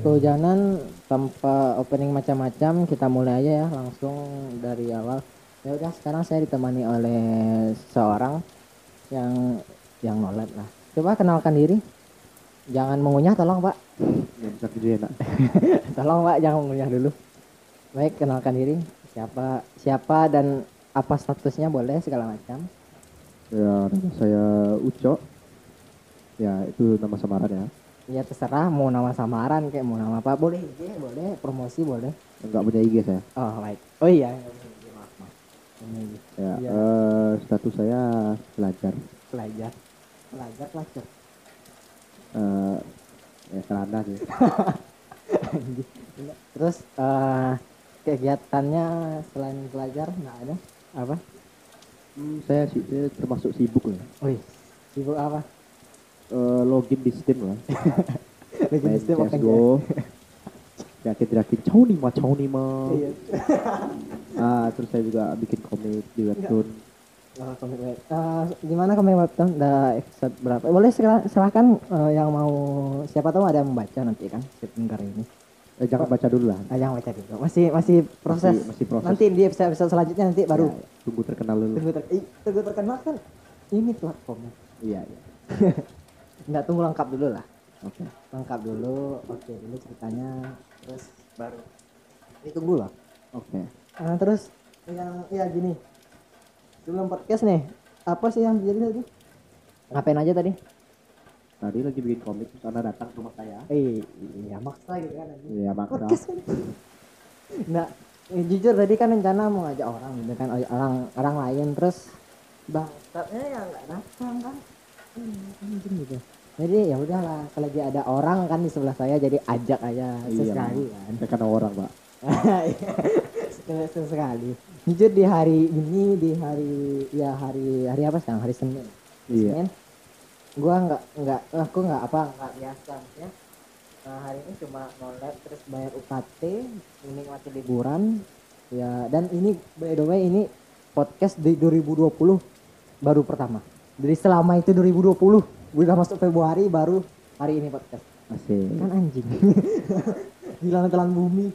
kehujanan tanpa opening macam-macam kita mulai aja ya langsung dari awal. Ya udah sekarang saya ditemani oleh seorang yang yang nolep lah. Coba kenalkan diri. Jangan mengunyah tolong pak. Ya, bisa gede enak. tolong pak jangan mengunyah dulu. Baik kenalkan diri. Siapa siapa dan apa statusnya boleh segala macam. Ya, saya Uco. Ya, itu nama samaran ya. Ya terserah mau nama samaran kayak mau nama apa boleh IG boleh promosi boleh Enggak punya IG saya. oh baik oh iya maaf maaf Ini Ya, Iya. eh, status saya pelajar. pelajar pelajar pelajar Eh, ya, celana sih. terus eh kegiatannya selain pelajar nggak ada apa Hmm, saya sih termasuk sibuk ya. wih sibuk apa Eh, login di Steam lah. lagi Main di Steam apa CSGO. Yakin-yakin cau nih mah, cau nih mah. Iya. Ah, terus saya juga bikin komik di webtoon. Oh, komik web. Eh, gimana komik webtoon? Udah episode berapa? Boleh sila- silakan eh, yang mau siapa tahu ada yang membaca nanti kan September ini. Eh, jangan baca dulu lah. Ah, yang baca dulu. Masih masih proses. Masih- masih proses. Nanti di episode, episode selanjutnya nanti baru Ya, tunggu terkenal dulu. tunggu, ter- tunggu terkenal kan ini platformnya. Iya, iya. Nggak tunggu lengkap dulu lah. Oke. Lengkap dulu. Oke, dulu ceritanya terus baru ditunggu lah. Oke. Nah, terus yang ya gini. Sebelum podcast nih, apa sih yang jadi tadi? Ngapain aja tadi? Tadi lagi bikin komik Anda datang ke rumah saya. Eh, iya maksa gitu kan. Iya, maksa. Podcast kan. Nggak, eh, jujur tadi kan rencana mau ngajak orang gitu kan orang orang lain terus bangsatnya yang nggak datang kan. Hmm, anjing gitu. Jadi ya udahlah, kalau lagi ada orang kan di sebelah saya jadi ajak aja Iya, sesekali kan. Saya kan orang, Pak. sekali sesekali. Jujur di hari ini di hari ya hari hari apa sekarang hari Senin. Iya. Senin, gua nggak nggak aku nggak apa nggak biasa ya. Nah, hari ini cuma nolep terus bayar UKT, menikmati liburan. Ya dan ini by the way ini podcast di 2020 baru pertama. Jadi selama itu 2020 udah masuk Februari baru hari ini podcast. Asik. kan anjing. Gila telan bumi.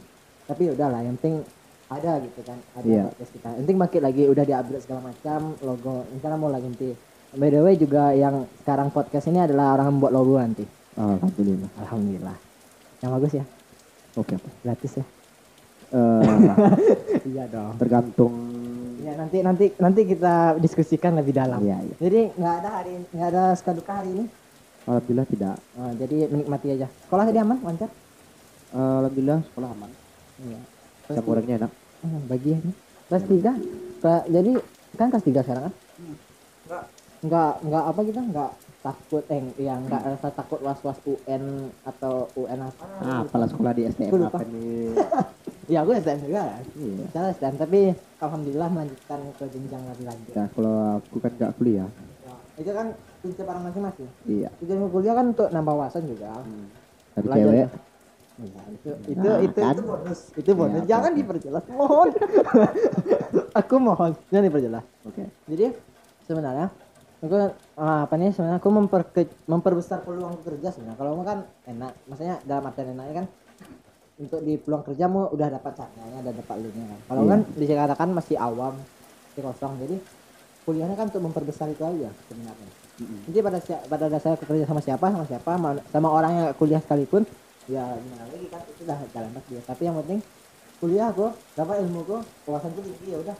Tapi ya udahlah yang penting ada gitu kan ada Iya. podcast kita. Yang penting makin lagi udah diupgrade segala macam logo. Rencana mau lagi nanti. By the way juga yang sekarang podcast ini adalah orang yang membuat logo nanti Alhamdulillah. alhamdulillah. Yang bagus ya? Oke, Pak. gratis ya? Eh, iya dong. tergantung ya nanti nanti nanti kita diskusikan lebih dalam. Iya, iya. jadi nggak ada hari nggak ada skaduka hari ini? Alhamdulillah tidak. Oh, jadi menikmati aja. Sekolah tadi aman? Lancar? Eh, Alhamdulillah sekolah aman. iya. Jam orangnya enak. Hmm, bagian kelas tiga? Ke- jadi kan kelas tiga sekarang kan? Enggak. nggak nggak apa gitu nggak takut eh ya nggak rasa takut was was UN atau UN apa Ah, apalah sekolah di STM Aku lupa. apa nih? ya aku STM juga kan Iya. saya STM tapi alhamdulillah melanjutkan ke jenjang lebih lanjut Ya, kalau aku kan gak kuliah. Ya, itu kan kunci orang masing-masing Iya. tujuan kuliah kan untuk nambah wawasan juga Dari Belajar. cewek. Iya, itu itu Nah, itu, kan? itu bonus itu bonus Iya, jangan oke. diperjelas mohon aku mohon jangan diperjelas Oke. jadi sebenarnya aku ah, apa nih sebenarnya aku memperke, memperbesar peluang kerja sebenarnya. Kalau mau kan enak maksudnya dalam artian enaknya kan untuk di peluang kerjamu udah dapat caranya udah dapat linknya kan. Kalau Iya. kan dikatakan masih awam masih kosong jadi kuliahnya kan untuk memperbesar itu aja sebenarnya. Jadi pada pada dasarnya kerja sama siapa sama siapa ma- sama orang yang kuliah sekalipun ya gimana lagi kan itu udah jalan dia. Tapi yang penting kuliah aku dapat ilmu aku wawasanku tinggi ya udah.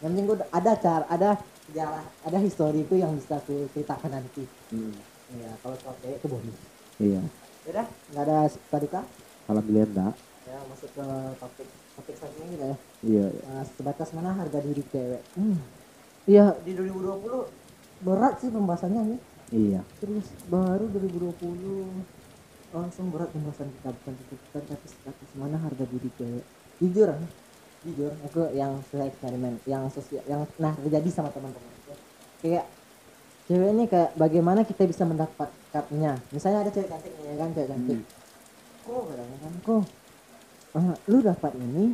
Yang penting gua ada cara ada sejarah ada histori itu yang bisa aku ceritakan nanti Mm. ya kalau soal cewek itu bonus Iya. Ya udah nggak ada suka duka Alhamdulillah enggak. ya masuk ke topik topik selanjutnya gitu ya Iya. Nah, sebatas mana harga diri cewek hmm. iya di 2020 berat sih pembahasannya nih Iya. terus baru 2020 langsung berat pembahasan kita bukan tuntutan tapi sebatas mana harga diri cewek jujur ah, jujur aku yang saya eksperimen yang sosial yang nah terjadi sama teman-teman. Kayak cewek ini kayak bagaimana kita bisa mendapatkannya. Misalnya ada cewek cantik nih ya kan cewek cantik. Kok katanya kan kok ah, lu dapat ini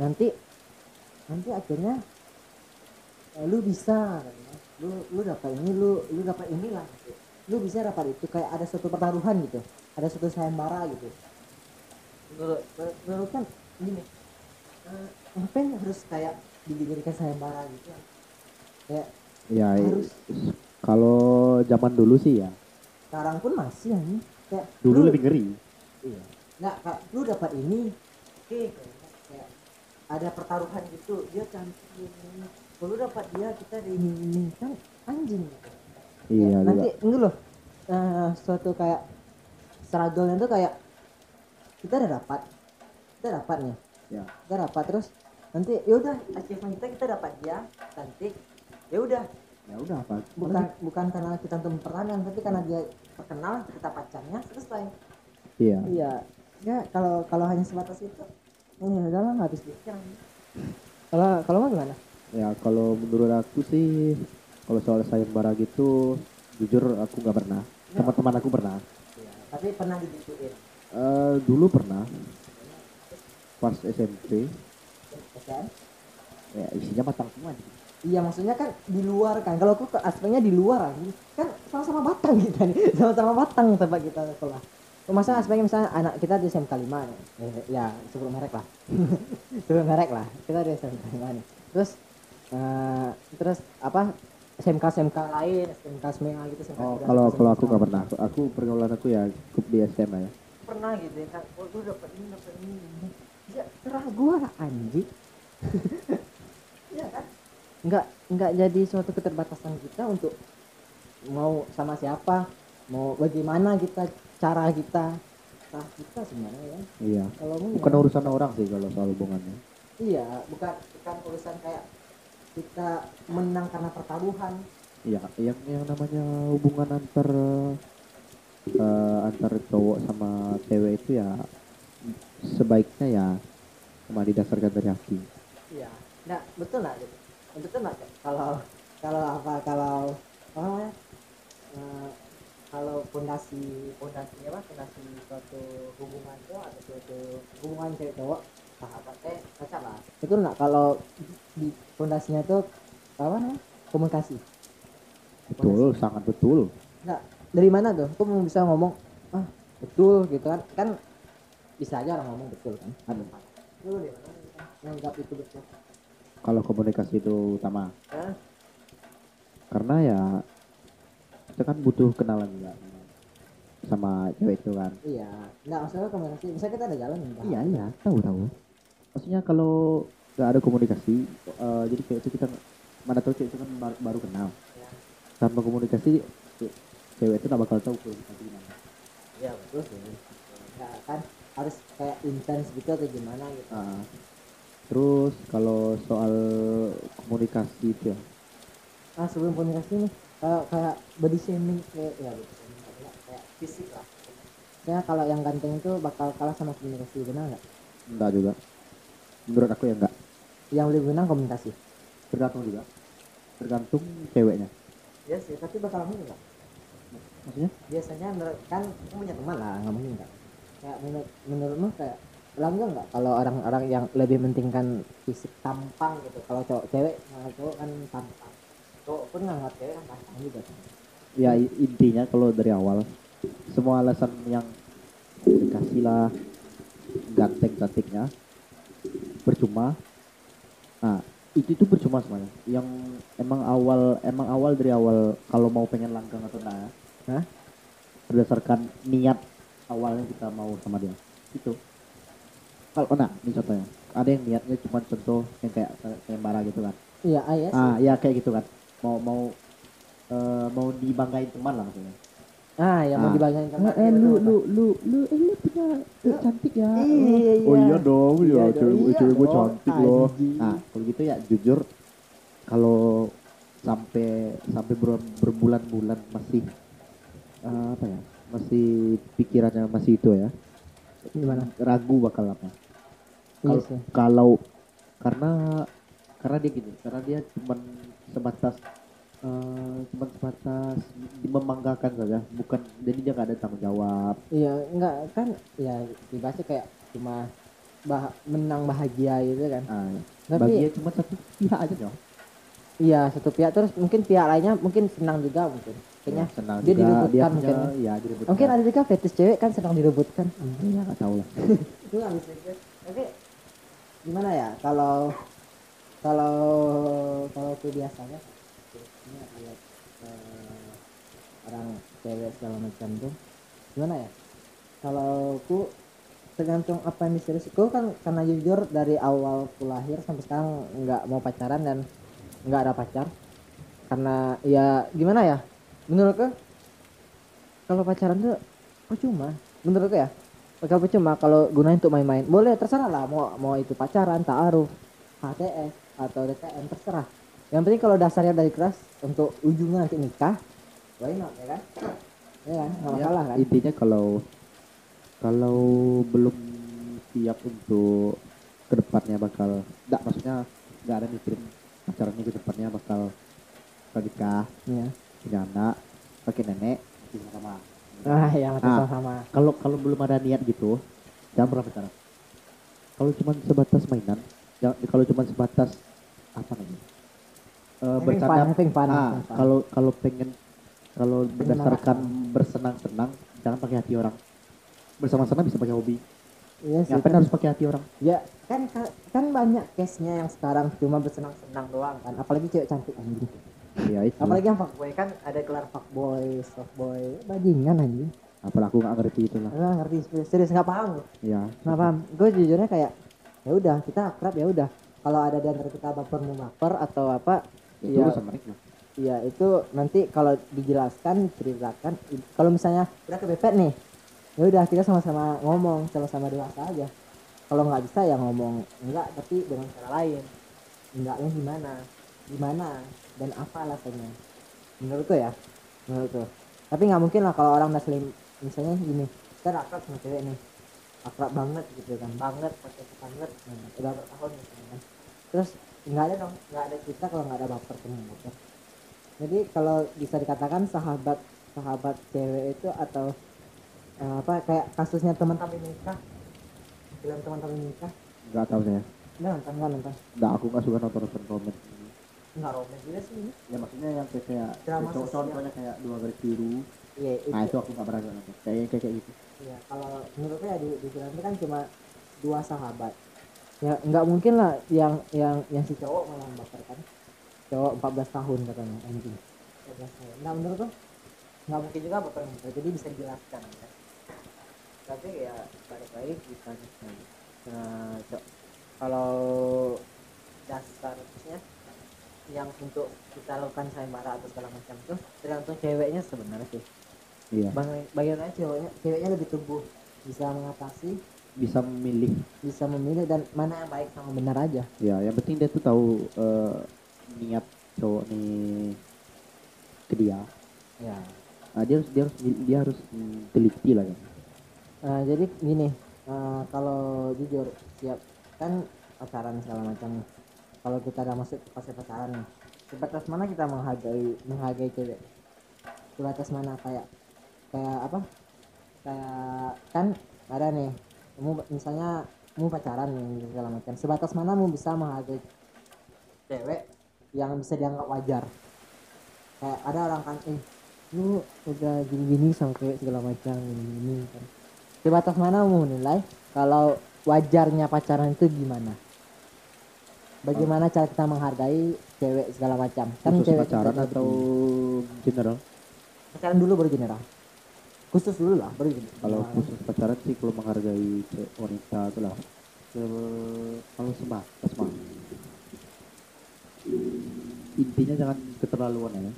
nanti nanti akhirnya eh, lu bisa katanya. lu lu dapat ini lu lu dapat inilah gitu. lu bisa dapat itu kayak ada suatu pertaruhan gitu ada suatu sayembara gitu. Menurut menurut kan gini eh, ngapain harus kayak dijadikan sayembara gitu? Ya i- Harus. kalau zaman dulu sih ya. Sekarang pun masih ya kayak dulu lu- lebih ngeri. Iya. Nggak kak lu dapat ini. Oke kayak, kayak ada pertaruhan gitu. Dia cantik. Kalau lu dapat dia kita ini kan anjing. Gitu. iya Kayak nanti ini loh. Eh, suatu kayak struggle tuh kayak kita udah dapat. Kita dapat nih ya kita dapat terus. Nanti ya udah achievement kita kita dapat dia cantik. Ya udah. Ya udah apa? Bukan bukan karena kita untuk mempertahankan tapi karena dia terkenal kita pacarnya selesai. Iya. Iya. Ya kalau kalau hanya sebatas itu ya udah lah nggak habis pikir kalau kalau gimana? Ya kalau menurut aku sih kalau soal sayembara gitu jujur aku nggak pernah. Teman-teman aku pernah. Iya, tapi pernah digituin Eh, dulu pernah pas SMP ya kan ya isinya matang semua Iya maksudnya kan di luar kan kalau aku ke aspeknya di luar kan kan sama-sama batang kita nih sama-sama batang tempat kita sekolah masa aspeknya misalnya anak kita di SMK 5 nih Eh, ya sebelum merek lah sebelum merek lah kita di SMK 5 nih terus eh, terus apa SMK SMK lain SMK SMK gitu SMK oh kalau SMK kalau aku nggak pernah aku, aku pergaulan aku ya cukup di SMA ya pernah gitu ya kan oh dapat ini dapat ini. Ya terah gua lah anjing. Iya kan? Nggak nggak jadi suatu keterbatasan kita untuk mau sama siapa mau bagaimana kita cara kita. Nah kita sebenarnya ya. Iya. Kalau bukan ya. urusan orang sih kalau soal hubungannya. Iya bukan bukan urusan kayak kita menang karena pertaruhan. Iya yang yang namanya hubungan antar eh, antar cowok sama cewek itu ya sebaiknya ya cuma didasarkan dari hati Iya. Nah, betul nggak gitu? Betul Cak? kalau kalau apa kalau apa namanya? Eh, kalau fondasi fondasi apa fondasi suatu hubungan itu atau suatu hubungan cewek cowok sahabatnya pacar lah itu nggak kalau di fondasinya itu apa namanya komunikasi betul sangat betul nggak dari mana tuh kok bisa ngomong ah betul gitu kan kan bisa aja orang ngomong betul kan? Ada. Lu dari mana bisa nganggap itu betul. Kalau komunikasi itu utama. Hah? karena ya kita kan butuh kenalan juga sama cewek itu kan. Iya, nggak masalah komunikasi. Misalnya kita ada jalan iya iya. Tahu tahu. Maksudnya kalau nggak ada komunikasi eh, jadi kayak itu kita mana tahu cewek itu kan baru, baru kenal. Ya. tanpa komunikasi ce- cewek itu nggak bakal tahu kalau kita gimana Iya betul sih. Nggak kan harus kayak intens gitu atau gimana gitu. Ah. terus kalau soal komunikasi itu ya Ah sebelum komunikasi nih, kayak kayak body shaming kayak ya body shaming benar, kayak fisik lah. Ya kalau yang ganteng itu bakal kalah sama komunikasi benar nggak? enggak juga menurut aku ya enggak Yang lebih menang komunikasi. tergantung juga tergantung ceweknya Iya sih, tapi bakal menang nggak? maksudnya Biasanya menurut kan kamu punya teman lah, nggak mungkin kan? Kayak menurut menurutmu kayak langga nggak kalau orang-orang yang lebih mentingkan fisik tampang gitu? Kalau cowok cewek nggak cowok kan tampang. Cowok pun nggak cewek kan tampang juga kan? Ya intinya kalau dari awal semua alasan yang dikasih lah ganteng cantiknya percuma. Nah itu itu percuma semuanya. Yang emang awal emang awal dari awal kalau mau pengen langgeng atau enggak ya, berdasarkan niat awalnya kita mau sama dia. Itu. Kalau nah ini contohnya. Ada yang niatnya cuma contoh yang kayak sayembara gitu kan. Iya ah, iya sih. Ah ya kayak gitu kan. Mau mau eh, mau dibanggain teman lah maksudnya. Ah yang mau Ah. dibanggain Eh, teman. Eh, iya, lu, lu, lu, lu, eh, lu punya cewek cantik ya. Iya, Oh iya. iya dong, Iya ya cewek iya cewek gue cantik loh. anjing. Nah, kalau gitu ya jujur, kalau sampai sampai ber- berbulan-bulan masih eh, apa ya, masih pikirannya masih itu ya, gimana? Ragu bakal apa? iya Kalau sih. kalau karena karena dia gitu, karena dia cuman sebatas eh, cuman sebatas membanggakan saja, bukan jadi dia gak ada tanggung jawab. iya enggak kan ya dibahasnya kayak cuma bah menang bahagia gitu kan. Ah, Tapi- bagi dia cuma satu pihak aja dong. iya satu pihak. Terus mungkin pihak lainnya mungkin senang juga mungkin kayaknya Ya, senang dia juga, direbutkan dia mungkin ya. direbutkan. Mungkin ada juga fetish cewek kan sedang direbutkan. Ya nggak tahu lah. Itu nggak bisa tapi gimana ya? Kalau kalau kalau tuh biasanya biasanya lihat eh, orang cewek segala macam tuh. Gimana ya? Kalau ku tergantung apa yang diserius ku kan karena jujur dari awal ku lahir sampai sekarang nggak mau pacaran dan nggak ada pacar. Karena ya gimana ya menurutku kalau pacaran tuh percuma. Menurutku ya kalau percuma kalau gunain untuk main-main. Boleh terserah lah mau mau itu pacaran taaruf HTS atau DTM terserah. Yang penting kalau dasarnya dari keras untuk ujungnya nanti nikah why not ya kan? Ya kan? Nggak Ya, masalah kan? intinya kalau kalau belum siap untuk ke depannya bakal nggak maksudnya nggak ada mikirin pacarannya ke depannya bakal bakal nikah. Ya punya anak pakai nenek. Gitu sama nah yang itu Ah. sama kalau kalau belum ada niat gitu jangan pernah pacaran kalau cuma sebatas mainan jangan kalau cuma sebatas apa namanya? Eh, Having bercanda ah, kalau kalau pengen kalau berdasarkan bersenang-senang jangan pakai hati orang. Bersama-sama bisa pakai hobi. Iya sih ngapain kan, harus pakai hati orang? Ya kan kan banyak case nya yang sekarang cuma bersenang-senang doang kan. Apalagi cewek cantik. anjing ya itu. Apalagi yang fuckboy kan ada kelar fuckboy softboy. Bajingan anjing. Apalah aku nggak ngerti itu lah. Nggak ngerti serius, nggak paham ya nggak paham. Gue jujurnya kayak ya udah kita akrab ya udah. Kalau ada di antara kita baper mau baper atau apa itu ya urusan mereka. Iya itu nanti kalau dijelaskan ceritakan kalau misalnya udah kepepet nih ya udah kita sama-sama ngomong sama-sama dewasa aja. Kalau nggak bisa ya ngomong. Enggak tapi dengan cara lain. Enggaknya gimana? Gimana dan apa alasannya? Menurutku ya menurutku. Tapi nggak mungkin lah kalau orang selim misalnya gini kita akrab sama cewek nih. Akrab banget gitu kan banget pakai banget nah, udah bertahun misalnya kan. terus nggak ada dong nggak ada cerita kalau nggak ada baper sama baper jadi kalau bisa dikatakan sahabat sahabat cewek itu atau eh, apa kayak kasusnya teman-teman nikah. Film teman-teman nikah. Nggak tahu saya nggak nonton nggak nonton? Nggak aku nggak suka nonton nonton komen nggak romantis juga sih ini ya maksudnya yang kayak kayak contohnya kayak dua garis biru iya nah itu itu aku nggak pernah nonton kayak kayak kayak gitu Iya, kalau menurut saya di, di film itu kan cuma dua sahabat. Ya nggak mungkin lah yang yang yang si cowok malah baper kan. Cowok 14 tahun katanya anjing. 14 tahun. Nah menurutku nggak mungkin juga baper baper. Jadi bisa dijelaskan ya. Tapi ya balik lagi kita nah, co- kalau dasarnya yang untuk kita lakukan sayembara atau segala macam itu tergantung ceweknya sebenarnya sih. Iya. Bang- bagaimana ceweknya ceweknya lebih teguh bisa mengatasi bisa memilih. bisa memilih dan mana yang baik sama benar aja. Ya yang penting dia tuh tahu eh, niat cowok nih ke dia. Ya nah, dia harus dia harus dia harus teliti lah kan Nah, jadi gini eh, kalau jujur siap kan pacaran segala macam kalau kita udah masuk fase pacaran nih sebatas mana kita menghargai menghargai cewek? Sebatas mana? Kayak kayak apa? Kayak kan ada nih kamu misalnya kamu pacaran nih segala macam. Sebatas mana kamu bisa menghargai cewek yang bisa dianggap wajar? Kayak ada orang kan eh lu udah gini-gini sama cewek segala macam gini-gini kan. Sebatas mana kamu menilai kalau wajarnya pacaran itu gimana bagaimana cara kita menghargai cewek segala macam? Kan khusus cewek pacaran kita- atau general. pacaran dulu baru general. Khusus dulu lah baru general. kalau khusus pacaran sih kalau menghargai wanita itu lah. Kalau sebatas mah intinya jangan keterlaluan ya.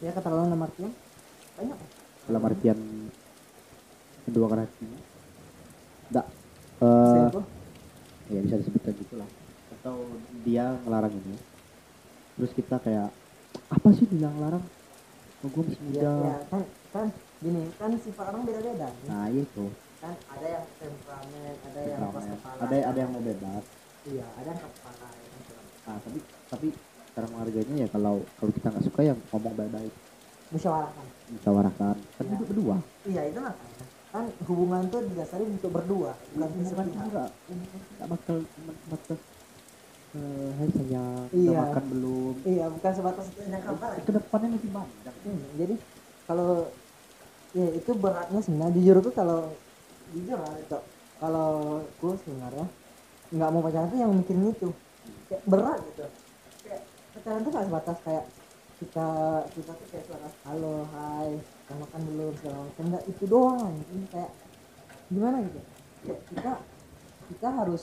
Ya keterlaluan dalam artian? Banyak. Dalam artian kedua hati enggak eh Selingkuh? ya bisa disebutkan gitu lah atau dia ngelarang ini terus kita kayak apa sih bilang larang oh, gue masih ya, muda? ya, kan kan gini kan sifat orang beda-beda nah itu. Kan ada yang temperamen ada yang keras kepala. Ada ada yang mau bebas. Iya ada yang keras kepala ya kan, nah tapi tapi cara menghargainya ya kalau kalau kita nggak suka ya ngomong baik-baik. Musyawarahkan. Musyawarahkan. Kan Ya. berdua. Iya itu makanya kan hubungan tuh didasari untuk berdua bukan sepihak enggak enggak bakal sebatas eh hai sayang Iya. udah makan belum? Iya bukan sebatas tanya kabar ke depannya lebih banyak. Hmm, jadi kalau ya itu beratnya sebenarnya. Jujur tuh kalau jujur lah itu. Kalau gue sebenarnya nggak mau pacaran tuh yang mikirin itu. Kayak berat gitu. Kayak pacaran tuh nggak sebatas kayak kita kita tuh kayak suara halo hai udah makan belum? segala macam. Nggak itu doang. Ini kayak gimana gitu? Kayak kita kita harus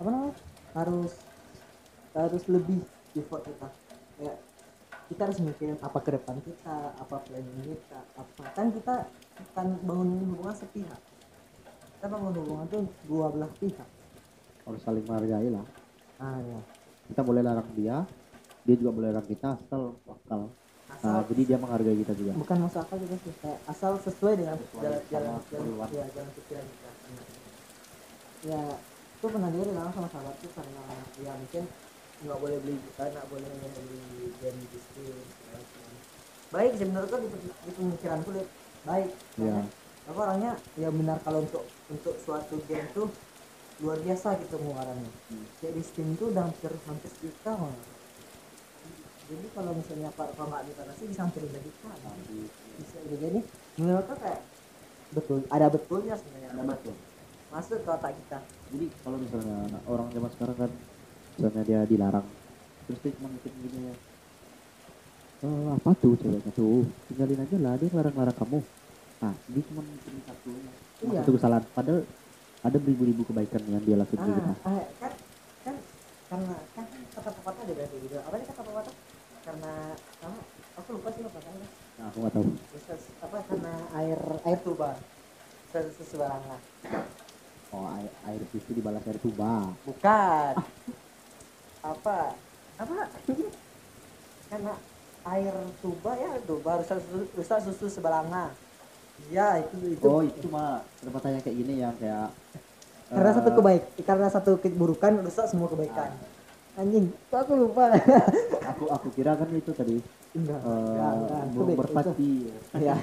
apa namanya? Harus harus lebih effort kita. Kayak kita harus mikirin apa ke depan kita apa planning kita apa. Kan kita kan bangun hubungan sepihak. Kita bangun hubungan tuh dua belah pihak. Harus saling menghargai lah. Ah ya kita boleh larang dia dia juga boleh larang kita asal wakal. Asal nah jadi dia menghargai kita juga. Bukan masuk akal juga sih kayak asal sesuai dengan Sesuai jalan jalan jalan, ya, jalan pikiran kita. Ya itu pernah dia bilang sama sahabatku karena ya mungkin nggak boleh beli kita nggak boleh beli game segala macam. baik sih menurutku di, di pemikiran kulit. Baik. Iya. Karena apa orangnya ya benar kalau untuk untuk suatu game tuh luar biasa gitu pengeluarannya Hmm. kayak di Steam tuh udah hampir hampir malah. Jadi kalau misalnya pak kalau nggak dibatasi bisa hampir dua juta. Nah, bisa jadi menurutku kayak betul ada betulnya sebenarnya. Ada betul. masuk ke otak kita. Jadi kalau misalnya orang zaman sekarang kan misalnya dia dilarang. Terus dia cuma mikir gini ya. "Eh, apa tuh ceweknya tuh? Tinggalin aja lah dia ngelarang-larang kamu. Nah dia cuma mikir satu Iya. satu kesalahan. Padahal ada beribu-ribu kebaikan yang dia lakukan di kita ah, ah, kan kan karena kan kata pepatah ada berarti gitu. Apa sih kata pepatah karena apa aku lupa sih pepatahnya nah aku nggak tahu. Bisa, apa karena air air tuba. Sesuatu sebarang oh air, air susu dibalas air tuba. Bukan apa? Apa? Karena air tuba ya tuba rusak susu, susu sebalanga. Ya itu itu. Oh itu mah pepatahnya kayak gini yang kayak karena eh, satu kebaik karena satu keburukan rusak semua kebaikan. Anjing kok aku lupa? Aku aku kira kan itu tadi. Enggak enggak, enggak. Itu burung merpati. ya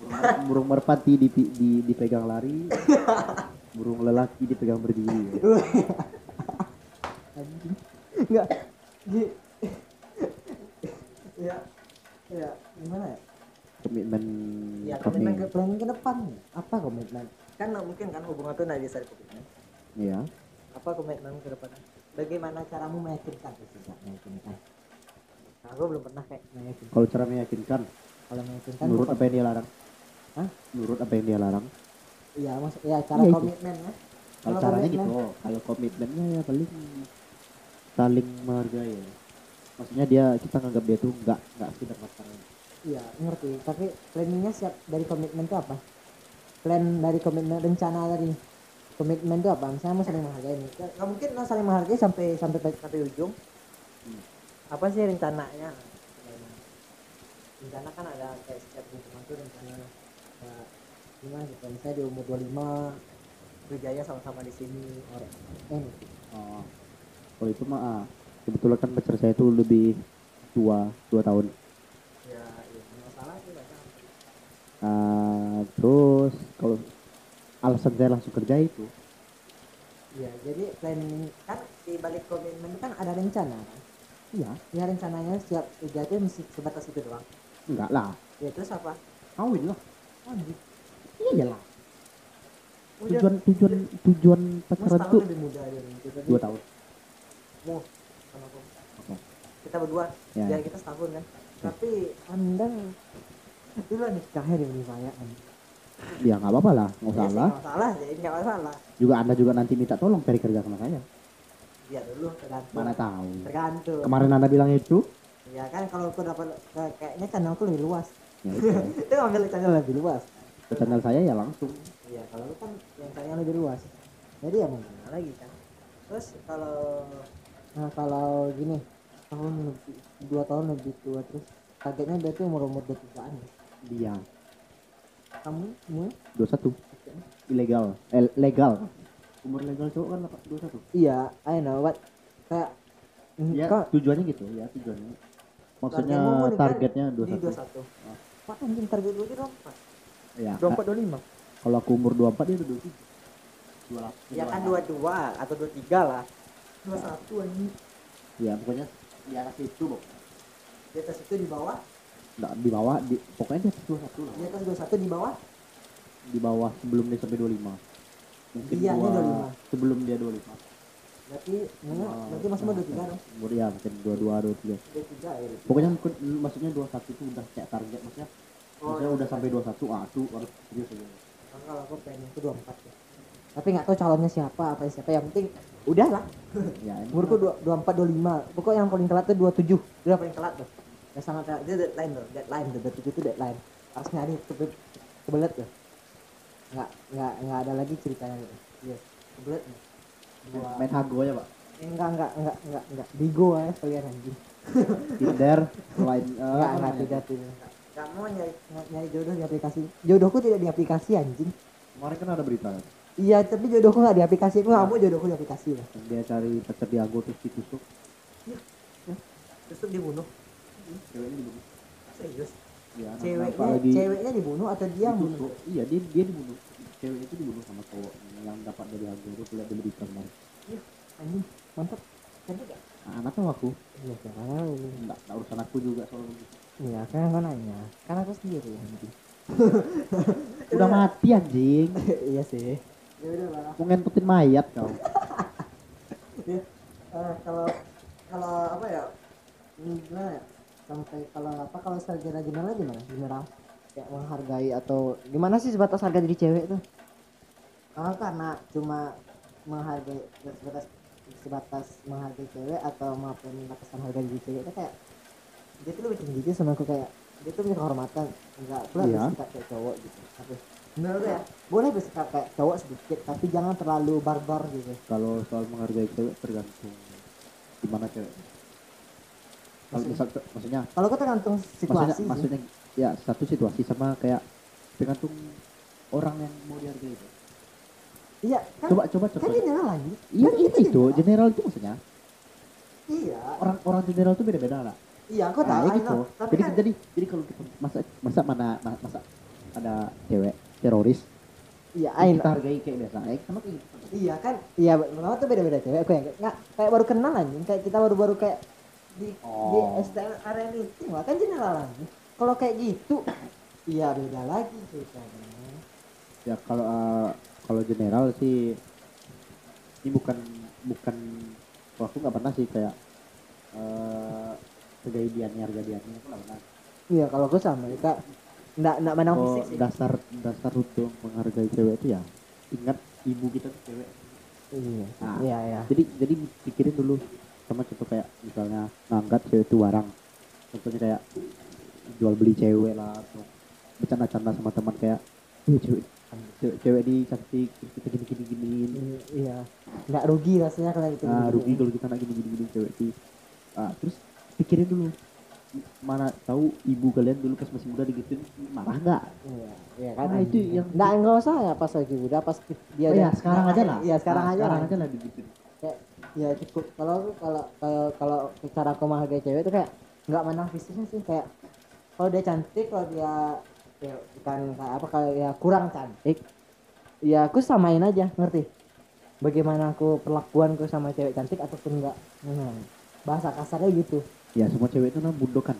burung, burung merpati di, di, dipegang lari. Burung lelaki dipegang berdiri. Anjing enggak. Ji- ya. Ya gimana ya? Komitmen ya komitmen ke planning ke depan. Apa komitmen? Kan mungkin kan hubungan tuh nggak bisa komitmen ya apa komitmen ke depan? Bagaimana caramu meyakinkan? Sih meyakinkan nah, aku belum pernah kayak meyakinkan. Kalau cara meyakinkan? Kalau meyakinkan menurut apa yang dia larang? Hah? menurut apa yang dia larang? Iya maksud ya cara Iya, itu. komitmennya. Kalau caranya komitmen- gitu. Kalau komitmennya ya paling saling menghargai ya. maksudnya dia kita nganggap dia tuh nggak nggak sekedar pacaran iya ngerti. Tapi planningnya siap dari komitmen itu apa? Plan dari komitmen rencana dari komitmen itu apa? Misalnya mau saling menghargai nih. Nggak nggak mungkin mau saling menghargai sampai sampai sampai ujung. Hmm. apa sih rencananya? Rencana kan ada kayak setiap hubungan tuh rencana kayak gimana gitu. Misalnya di umur 25 berjaya sama-sama di sini orang eh oh. Kalau itu mah ah, kebetulan kan pacar saya tuh lebih tua dua tahun ya ya masalah sih Ah, terus kalau alasan saya langsung kerja itu Iya, jadi planning kan di balik komitmen itu kan ada rencana kan. iya Ya rencananya siap kerja itu mesti sebatas itu doang. enggak lah Ya terus apa? kawin lah Lanjut. iya lah tujuan tujuan tujuan pacaran tuh. Kita dua tahun Mau sama aku. Oke. Kita berdua. Ya. Ya. kita setahun kan. Tapi anda itu lah nikahnya di Unifaya. ya nggak apa-apa lah nggak Ya sih, salah nggak masalah, jadi nggak masalah. juga anda juga nanti minta tolong cari kerja sama saya Ya dulu tergantung. mana tahu Tergantung. kemarin anda bilang itu Ya kan kalau aku dapat kayak- kayaknya channelku lebih luas. ya itu itu ambil channel lebih luas. ke channel saya ya langsung Iya, kalau lu kan yang sayang lebih luas. Jadi ya mau lagi kan. Terus kalau nah kalau gini tahun lebih dua tahun lebih tua terus targetnya berarti umur umur dua tigaan ya. dia Kamu kamu 21 ilegal. Eh, legal. Umur legal cowok kan 21 Iya, I know but kayak ya kok tujuannya gitu. Ya tujuannya. Maksudnya targetnya di 21 21. Pak anjing target gue di 24. ya 24 25. kalau aku umur 24 dia udah 27 28 Ya kan 22 atau 23 lah. 21 anjing. ya pokoknya di atas itu Bob. Di atas itu di bawah nggak di bawah di pokoknya di atas 21 lah di atas 21 di bawah di bawah sebelum dia sampai 25 mungkin Iya, ini dua- 25. sebelum dia 25 berarti mana Ah, berarti masih mau 23 dong umur ya mungkin 22 23 23 ya pokoknya mungkin- maksudnya 21 itu udah kayak target maksudnya Oh, maksudnya iya. udah sampai 21 ah tuh harus serius aja Kan kalau aku pengen itu 24 ya. Tapi nggak tahu calonnya siapa apa siapa. Yang penting udah lah ya umurku dua- 24 25 pokok yang paling telat tuh 27 dia udah paling telat tuh. Ya sangat telat dia deadline tuh deadline tuh 27 itu deadline. Harus nyari kebe kebelet tuh. Nggak nggak nggak ada lagi ceritanya gitu iya kebelet dua. main hago ya pak? Eh, enggak enggak enggak enggak enggak. Bigo aja sekalian anjing. Tinder selain eh, enggak apa enggak tidak tidak enggak mau nyari nyari jodoh di aplikasi. Jodohku tidak di aplikasi anjing. Kemarin kan ada berita iya tapi jodohku nggak di aplikasi. Aku nggak mau jodohku di aplikasi lah dia cari pacar di hago terus ditusuk terus tuh dibunuh ceweknya dibunuh. Serius? Ya ceweknya lagi ceweknya dibunuh atau dia bunuh? Iya dia dia dibunuh. Cewek itu dibunuh sama cowok yang dapat dari hago itu kulihat di berita kemarin anjing. Mantap. Cantik gak nah, anak tahu aku. Iya tahu enggak tahu urusan aku juga soal begitu iya kan aku nanya. Kan aku sendiri anjing udah mati anjing. Iya sih ya udah lah mau ngentutin mayat kau. Ya eh, kalau kalau apa ya? Hmm, gimana ya? Sampai kalau apa kalau sarjana general gimana? General kayak menghargai atau gimana sih sebatas harga diri cewek tuh? Kalau karena cuma menghargai sebatas sebatas menghargai cewek atau maupun batasan harga diri cewek itu kayak dia tuh lebih tinggi gitu sama aku kayak dia tuh punya kehormatan. Enggak pula Iya. bersikap kayak cowok gitu. Tapi menurut ya boleh bersikap kayak cowok sedikit tapi jangan terlalu barbar gitu. Kalau soal menghargai cewek tergantung gimana cewek. Kalau misal maksudnya? Kalau aku tergantung maksudnya situasi sih. maksudnya ya satu situasi sama kayak tergantung orang yang mau dihargai. Iya kan? Coba coba kan contoh. general lagi iya Kan itu itu general. general itu maksudnya. Iya. Orang orang general itu beda beda lah iya aku nah, tahu I gitu. tapi jadi kan jadi jadi kalau kita masa masa mana ma- masa ada cewek teroris? Iya kita hargai kayak biasa. Ya sama kayak gitu iya kan? Iya pertama tuh beda beda cewek. Aku yang nggak kayak baru kenal anjing. Kayak kita baru baru kayak di di Oh. STM area meeting lah kan general lagi kalau kayak gitu iya beda lagi ceritanya. Ya kalau eh, kalau general sih ini bukan bukan kalau aku nggak pernah sih kayak eh hargai dianya harga dianya aku nggak pernah. Iya kalau aku sama kak nggak nggak menang oh, fisik sih. dasar dasar untuk menghargai cewek itu ya. Ingat ibu kita tuh cewek. Iya. Ah. iya iya. jadi jadi pikirin dulu sama contoh kayak misalnya nganggap cewek itu barang contohnya kayak jual beli cewek lah atau bercanda-canda sama teman kayak eh cewek cewek, cewek di cantik kita gini gini gini I- iya. Nggak rugi rasanya kalau gitu. Ah rugi kalau kita nak gini gini gini cewek sih. Ah terus pikirin dulu mana tahu ibu kalian dulu pas masih muda digituin marah nggak? Iya iya kan? Ah, itu yang- nggak nggak usah ya pas lagi muda pas dia oh, ya sekarang aja lah. iya sekarang Ah, aja sekarang lah. aja lah digituin. Kayak ya cukup. Kalau kalau kalau kalau cara aku menghargai cewek itu kayak nggak menang fisiknya sih kayak kalau dia cantik kalau dia ya bukan kayak apa kalau ya kurang cantik ya aku samain aja ngerti? Bagaimana aku perlakuanku sama cewek cantik ataupun enggak Hmm, bahasa kasarnya gitu ya semua cewek itu namanya bundokan.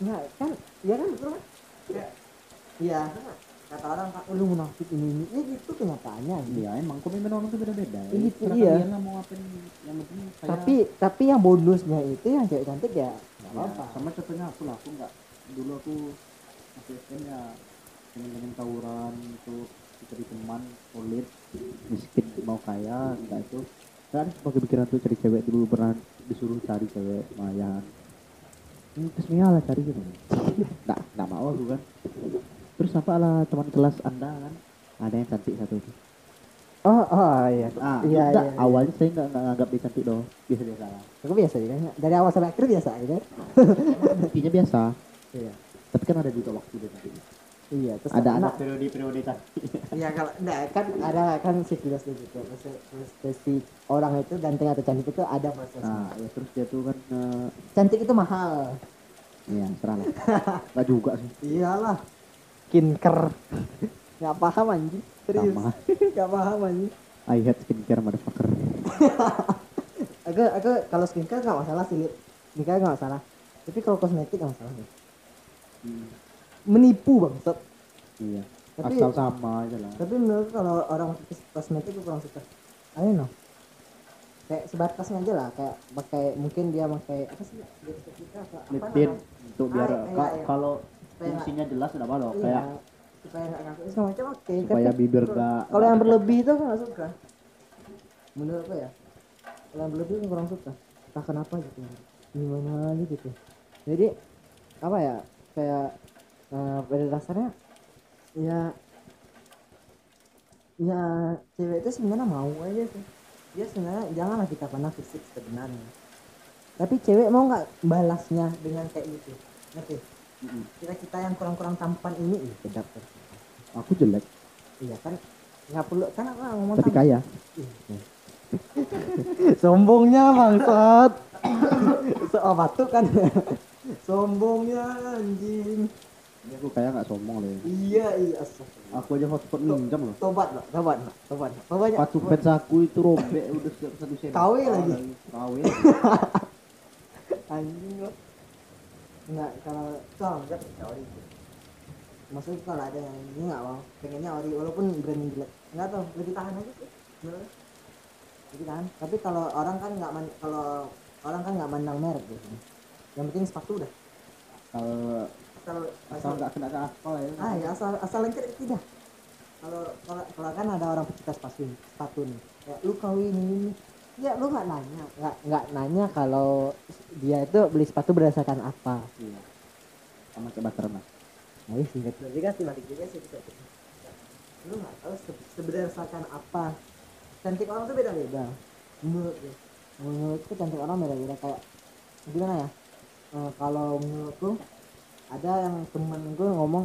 Nah, kan, ya kan betul kan? Ya, iya, kan? kata orang kan, "Oh, lu munafik ini ini, ya gitu kenyataannya. gitu. Iya emang komitmen orang tuh beda-beda. Iya, itu Serahkan dia. mau apa yang penting saya. Tapi tapi yang bonusnya itu yang cewek cantik ya nggak ya, apa-apa. sama contohnya aku lah aku nggak dulu aku masih SM ya pengen-pengen tawuran itu cari teman solid miskin mau kaya enggak itu kan pakai pikiran tuh cari cewek dulu pernah disuruh cari cewek lumayan ini terus lah cari gitu nggak nggak mau aku kan terus apa lah teman kelas anda kan ada yang cantik satu tuh Oh, oh iya. Ah, iya, enggak, iya, iya. awalnya saya nggak nggak nganggap dia cantik dong, biasa-biasa lah. Aku biasa ya kan. Dari awal sampai akhir biasa ya kan. Buktinya biasa, Iya. tapi kan ada juga waktu dia cantik. Iya, terus Ada ada nah, periode-periode cantik. Iya kalau enggak kan ada kan siklus gitu. Terus, si orang itu ganteng atau cantik itu ada prosesnya. Nah, ya terus dia tuh kan, eh, Cantik itu mahal. ya serah lah. Nggak juga sih. Iyalah. Skincare. Nggak paham anjing. Serius. Sama. Nggak paham anjing. I hate skincare motherfucker. Aku aku kalau skincare nggak masalah sih. Skincare nggak masalah. tapi kalau kosmetik nggak masalah deh Hmm, menipu bang. Iya. Tapi- asal sama aja lah. tapi menurut kalau orang kosmetik gue kurang suka. I don't know. Kayak sebatasnya aja lah kayak pakai mungkin dia pakai apa sih apa? Apa lip tint untuk biar Ah, iya, iya. kalau fungsinya jelas udah malu iya, kayak supaya nggak kaku segala macam oke. Supaya Tapi bibir kalau- gak kalau yang berlebih itu nggak suka. Menurut aku ya kalau yang berlebih aku kurang suka. Entah kenapa gitu. Gimana aja gitu. Jadi apa ya kayak eh, pada dasarnya ya ya cewek itu sebenarnya mau aja sih. Dia sebenarnya janganlah kita pandang fisik sebenarnya. Tapi cewek mau nggak balasnya dengan kayak gitu? Ngerti? Kita kita yang kurang-kurang tampan ini? Ih tuh. aku jelek. Iya kan? Nggak perlu kan aku ngomong tapi tampan. kaya. sombongnya bangsat. Soal batu kan? Sombongnya anjing ini aku kaya nggak sombong loh iya iya astagfirullah. aku aja hotspot minjam loh. tobat lah tobat lah tobat lah tobat sepatu fans aku itu robek udah setiap satu sen KW lagi. KW anjing lo nggak kalau kalau enggak ori. Maksudnya kalau ada yang ini nggak mau pengennya ori walaupun brand jelek. Nggak tahu lebih tahan aja sih. Lebih tahan. Tapi kalau orang kan nggak man- kalau orang kan nggak mandang merek gitu yang penting sepatu udah. Kalau asal asal nggak kena ke aspal ya. Ah ya asal asal lengket tidak kalau kalau kalau kan ada orang pecinta sepatu sepatu nih. Kayak lu kawin ini ya lu nggak nanya. Nggak nggak nanya kalau dia itu beli sepatu berdasarkan apa. Iya. Sama baterai mas. Nah iya singkat juga sih balik juga sih bisa lu nggak tahu se- seberdasarkan apa. Cantik orang tuh beda beda menurut gue menurutku cantik orang beda beda kayak gimana ya? Eh, kalau menurutku ada yang temen gue ngomong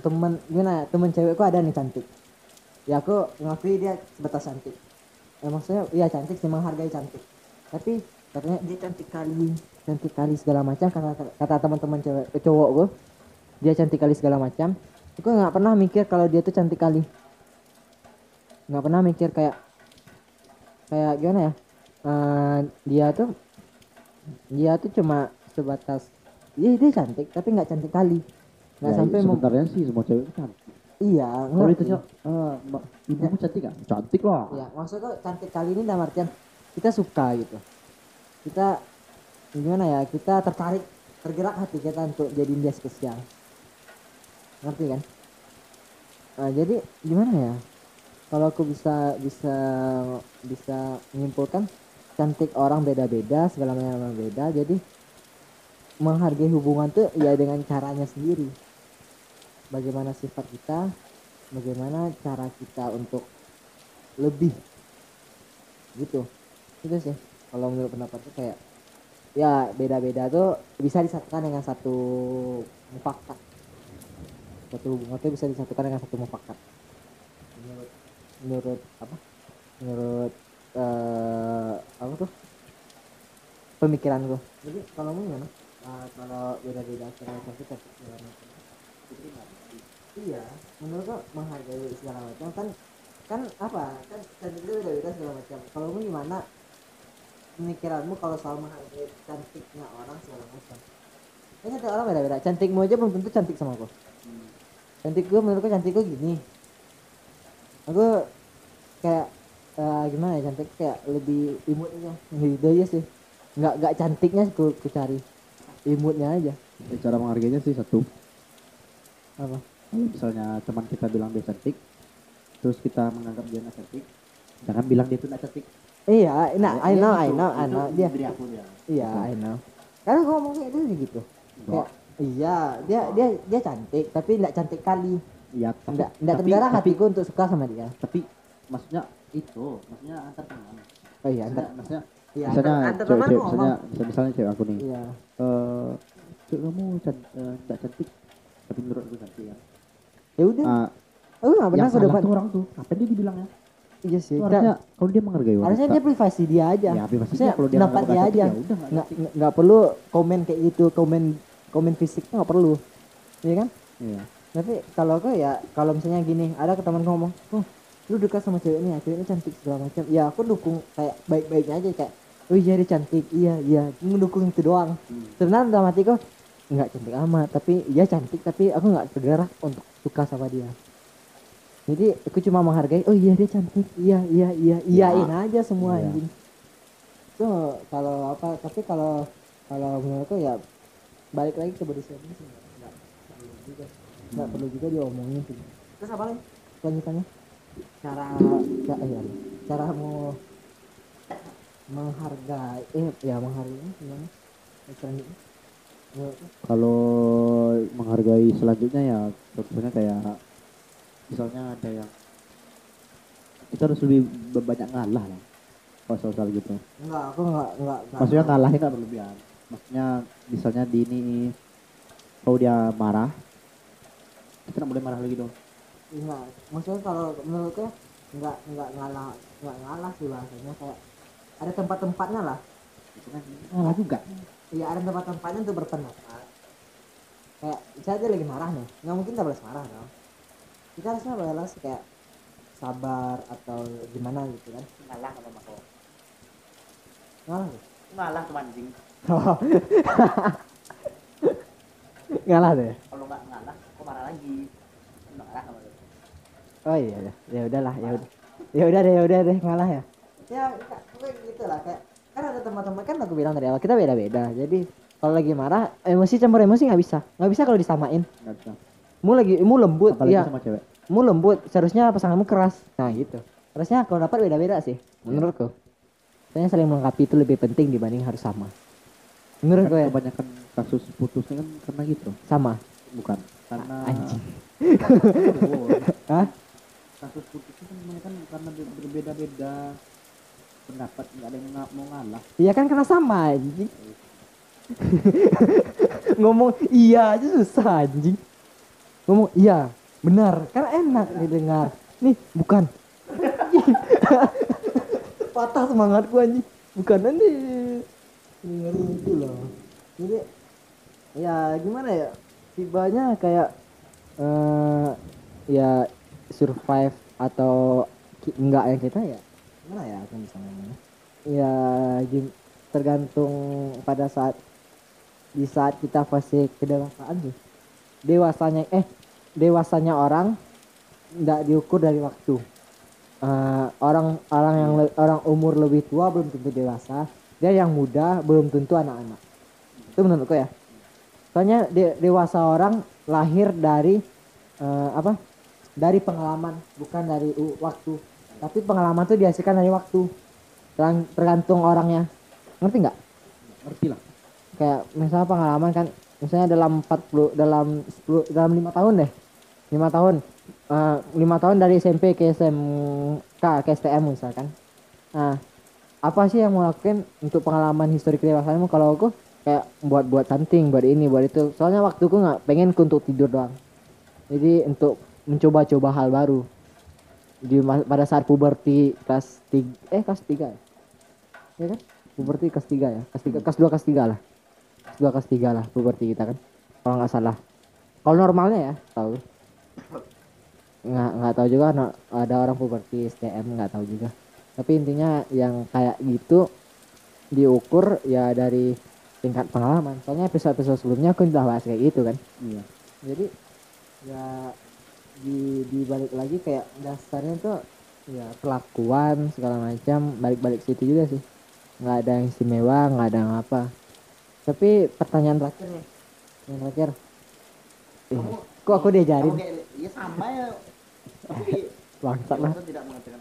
temen gimana ya temen cewekku ada nih cantik. Ya aku ngakui dia sebatas cantik. Ya, maksudnya iya cantik sih menghargai cantik. Tapi katanya dia cantik kali. cantik kali segala macam kata kata teman-teman cewek cowok gue dia cantik kali segala macam aku nggak pernah mikir kalau dia tuh cantik kali. Nggak pernah mikir kayak kayak gimana ya Eh, dia tuh dia tuh cuma sebatas iya dia cantik tapi nggak cantik kali. Nggak Ya, sampai mem- sebenarnya sih semua cewek cantik. Iya kalau itu eh mbak ibumu cantik nggak? Cantik lah. Ya maksudnya cantik kali ini dalam artian kita suka gitu. Kita gimana ya kita tertarik tergerak hati kita untuk jadiin dia spesial. Ngerti kan? Nah, jadi gimana ya? Kalau aku bisa bisa bisa menyimpulkan cantik orang beda-beda segala macam beda jadi menghargai hubungan tuh ya dengan caranya sendiri. Bagaimana sifat kita bagaimana cara kita untuk lebih gitu. Itu sih kalau menurut pendapatku kayak ya beda-beda tuh bisa disatukan dengan satu mufakat. Satu hubungan tuh bisa disatukan dengan satu mufakat. Menurut menurut apa? Menurut eh apa tuh? Pemikiranku jadi kalau gimana Eh, kalau beda-beda cara cantik cantik segala macam. Iya menurutku menghargai segala macam. Kan kan apa? Kan cantik itu beda-beda segala macam. Kalau kamu gimana? Pemikiranmu kalau soal menghargai cantiknya orang segala macam. Kan cantik orang beda-beda. Cantikmu aja belum tentu cantik sama aku. Cantik gue menurutku cantik gue gini. Aku kayak eh, gimana ya? Cantik kayak lebih imutnya gitu aja sih. Nggak nggak cantiknya ku, ku cari imutnya aja Ya, cara menghargainya sih satu apa kalau misalnya teman kita bilang dia cantik terus kita menganggap dia nggak cantik jangan bilang dia itu nggak cantik iya nah I Ya, know. I know I Itu know dia dari aku dia Iya, I know. Karena gua ngomong kayak gitu gitu. Kayak, iya, dia dia dia cantik, tapi enggak cantik kali. Iya, enggak tapi- tergerak hatiku untuk suka sama dia. tapi maksudnya itu maksudnya antar teman Oh iya, antar maksudnya iya, misalnya antar, cewek, teman cewek, misalnya, misalnya, misalnya cewek aku nih Iya. eh cewek kamu can- eh, nggak cantik tapi menurut aku cantik ya Ya udah. Ah, Aku enggak pernah yang ke salah depan. tuh orang tuh apa dia dibilangnya Iya sih. Itu harusnya kalau dia menghargai wanita Harusnya dia privasi dia aja. ya privasinya Maksudnya kalau dia nggak dia aja. ya nggak Enggak cantik. enggak perlu komen kayak gitu, komen komen fisiknya enggak perlu. Iya kan? iya Tapi kalau aku ya kalau misalnya gini, ada ke temanku ngomong, "Oh, lu dekat sama cewek ini ya, cewek ini cantik segala macam." Ya aku dukung kayak baik-baiknya aja kayak oh iya dia cantik. Iya iya. Mendukung itu doang. Hmm. sebenarnya dalam hatiku nggak cantik amat. Tapi dia cantik. Tapi aku nggak tergerak untuk suka sama dia. Jadi aku cuma menghargai oh iya dia cantik. Iya iya iya. Iyain aja semua Iya. anjing. So kalau apa tapi kalau kalau menurutku ya balik lagi ke body shaming sih. Nggak perlu juga. Nggak perlu juga diomongin sih. Terus apa lagi? Lanjutannya? Cara ca- eh, ya, cara mau menghargai eh ya menghargai gimana selanjutnya menurutku Kalau menghargai selanjutnya ya contohnya kayak misalnya ada yang kita harus lebih banyak ngalah lah kalau soal gitu. Enggak, aku enggak enggak. enggak. Maksudnya ngalahnya nggak berlebihan. Maksudnya misalnya di ini kalau dia marah kita nggak boleh marah lagi dong. Enggak. Maksudnya kalau menurutku enggak enggak ngalah enggak ngalah sih bahasanya kayak ada tempat-tempatnya lah. Itu kan ngalah juga. Iya ada tempat-tempatnya untuk berpendapat. Kayak saya aja lagi marah nih, nggak mungkin kita balas marah dong. Kita harusnya balas kayak sabar atau gimana gitu kan. Ngalah sama makhluk. Ngalah. tuh. Ngalah tuh anjing. ngalah deh. Kalau nggak ngalah, kok marah lagi. Ngalah sama lu. Oh iya ya, ya udahlah, ya udah. Ya udah deh, ya udah deh ngalah ya. Ya kayak gitu lah kayak kan ada tempat-tempat kan aku bilang dari awal kita beda-beda. Jadi kalau lagi marah, emosi campur emosi nggak bisa. Nggak bisa kalau disamain. Nggak bisa. Mu lagi mu lembut, Apalagi iya. sama cewek. Mu lembut, seharusnya pasanganmu keras. Nah, gitu. Harusnya kalau dapat beda-beda sih menurutku. Soalnya saling melengkapi itu lebih penting dibanding harus sama. Menurutku Kan ya, kebanyakan kasus putusnya kan karena gitu. sama. Bukan. Karena Anjing. Oh, Hah? kasus putusnya kan kebanyakan karena ber- berbeda-beda pendapat nggak ada yang mau ngalah Iya kan karena sama anjing. Ngomong iya aja susah anjing. Ngomong iya, benar. Kan enak didengar. Nih, bukan. Patah semangatku anjing. Bukan nanti. Dengerin itu loh. Jadi ya gimana ya? Tibanya kayak eh ya survive atau enggak ya kita ya gimana ya aku bisa ngomongnya ya tergantung pada saat di saat kita fase kedewasaan sih. Dewasanya eh dewasanya orang tidak diukur dari waktu. Eh, orang orang yang le- orang umur lebih tua belum tentu dewasa. Dia yang muda belum tentu anak-anak. Itu menurutku ya. Soalnya de- dewasa orang lahir dari eh, apa? Dari pengalaman bukan dari waktu tapi pengalaman tuh dihasilkan dari waktu. Terang- tergantung orangnya. Ngerti nggak? Ngerti lah. Kayak misalnya pengalaman kan misalnya dalam 40 dalam 10 dalam lima tahun deh. Lima tahun. Eh, lima tahun dari SMP ke SMK ke STM misalkan. Nah apa sih yang mau lakuin untuk pengalaman histori kedewasaanmu kalau aku? Kayak buat buat something buat ini buat itu. Soalnya waktuku nggak pengen untuk tidur doang. Jadi untuk mencoba-coba hal baru di pada saat puberti kelas tiga eh kelas tiga ya? Ya kan? Puberti kelas tiga ya? Kelas tiga kelas dua kelas tiga lah. Kelas dua kelas tiga lah puberti kita kan kalau nggak salah. Kalau normalnya ya tahu. Nggak nggak tahu juga no- ada orang puberti STM nggak tahu juga. Tapi intinya yang kayak gitu diukur ya dari tingkat pengalaman. Soalnya episode-episode sebelumnya aku udah bahas kayak gitu kan. Iya. Jadi ya di di balik lagi kayak dasarnya tuh ya kelakuan segala macam balik-balik situ juga sih. Nggak ada yang istimewa nggak ada yang apa. Tapi pertanyaan terakhir nih yang terakhir. Eh, kok aku diajarin? iya sama ya. Tapi bangsat lah. tidak mengatakan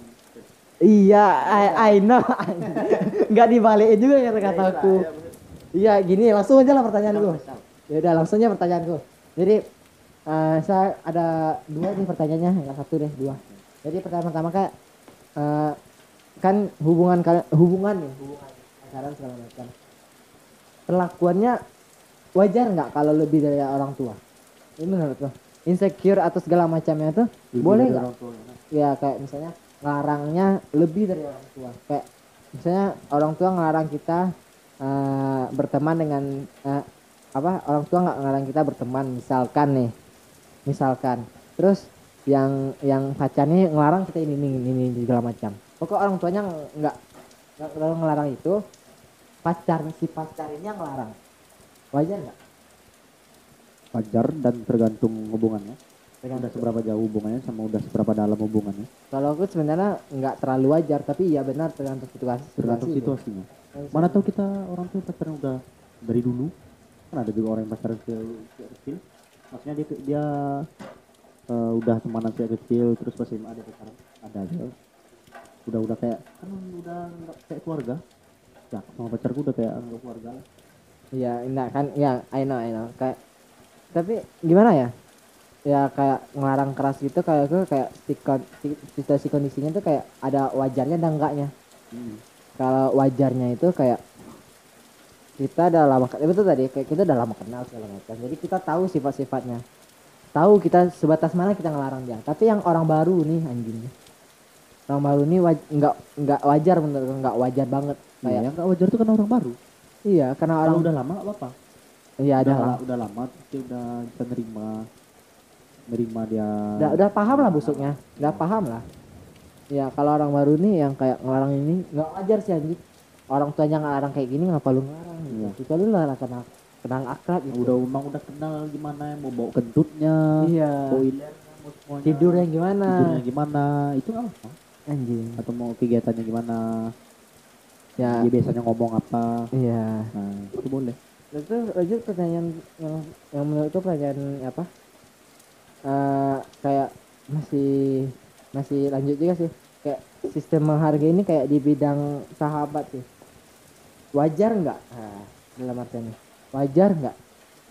iya I, I know. Nggak dibalikin juga ya kataku iya gini langsung aja lah pertanyaanku ya udah langsung aja pertanyaanku. Jadi eh, saya ada dua nih pertanyaannya nggak satu deh dua. Jadi pertama-tama kak eh, kan hubungan hubungan nih hubungan pacaran segala macam. Perlakuannya wajar nggak kalau lebih dari orang tua? Ini menurut lo? Insecure atau segala macamnya tuh boleh nggak? ya. Kayak misalnya ngelarangnya lebih dari orang tua. Kayak misalnya orang tua ngelarang kita eh, berteman dengan eh, apa orang tua nggak ngelarang kita berteman misalkan nih misalkan. Terus yang yang pacarnya ngelarang kita ini ini ini, ini segala macam. Pokok orang tuanya nggak nggak terlalu ngelarang itu pacar si pacar ini yang ngelarang. Wajar nggak? Wajar dan tergantung hubungannya. Udah Tergantung. seberapa jauh hubungannya sama udah seberapa dalam hubungannya. Kalau aku sebenarnya nggak terlalu wajar tapi iya benar tergantung situasi. Tergantung situasi. situasinya. Mana tahu kita orang tuh pacaran udah dari dulu. Kan ada juga orang yang pacaran kecil maksudnya dia dia eh, udah temanan sejak kecil terus pas SMA ada pacaran ada aja udah udah kayak kan udah nggak kayak keluarga ya sama pacarku udah kayak anggap keluarga lah Iya, enggak kan? Ya, I know, I know. Kayak tapi gimana ya? Ya kayak ngelarang keras gitu kayak gue kayak sikon- situasi kondisinya tuh kayak ada wajarnya dan enggaknya. Hmm. Kalau wajarnya itu kayak kita udah lama ya betul tadi kayak kita udah lama kenal segala macam. Jadi kita tahu sifat-sifatnya. Tahu kita sebatas mana kita ngelarang dia. Tapi yang orang baru nih anjingnya. Orang baru nih waj- nggak nggak wajar menurut nggak wajar banget. Kayak yang nggak wajar tuh kan orang baru iya karena orang udah lama nggak apa-apa iya udah, lah. udah lama dia udah bisa nerima nerima dia udah udah paham lah busuknya udah paham lah ya kalau orang baru nih yang kayak ngelarang ini nggak wajar sih anjing orang tuanya ngelarang kayak gini ngapa lu ngelarang gitu. Iya. Kecuali lu lah kenal kenal akrab gitu. Udah emang udah kenal gimana mau bawa kentutnya iya. mau semuanya. Tidurnya gimana? Tidurnya gimana? Itu apa? Anjing. Atau mau kegiatannya gimana? Ya. Dia biasanya ngomong apa? Iya. Nah itu boleh. Itu lanjut pertanyaan yang yang menurut itu pertanyaan apa? Eh kayak masih masih lanjut juga sih. Kayak sistem menghargai ini kayak di bidang sahabat sih wajar nggak? Nah, dalam artiannya wajar nggak?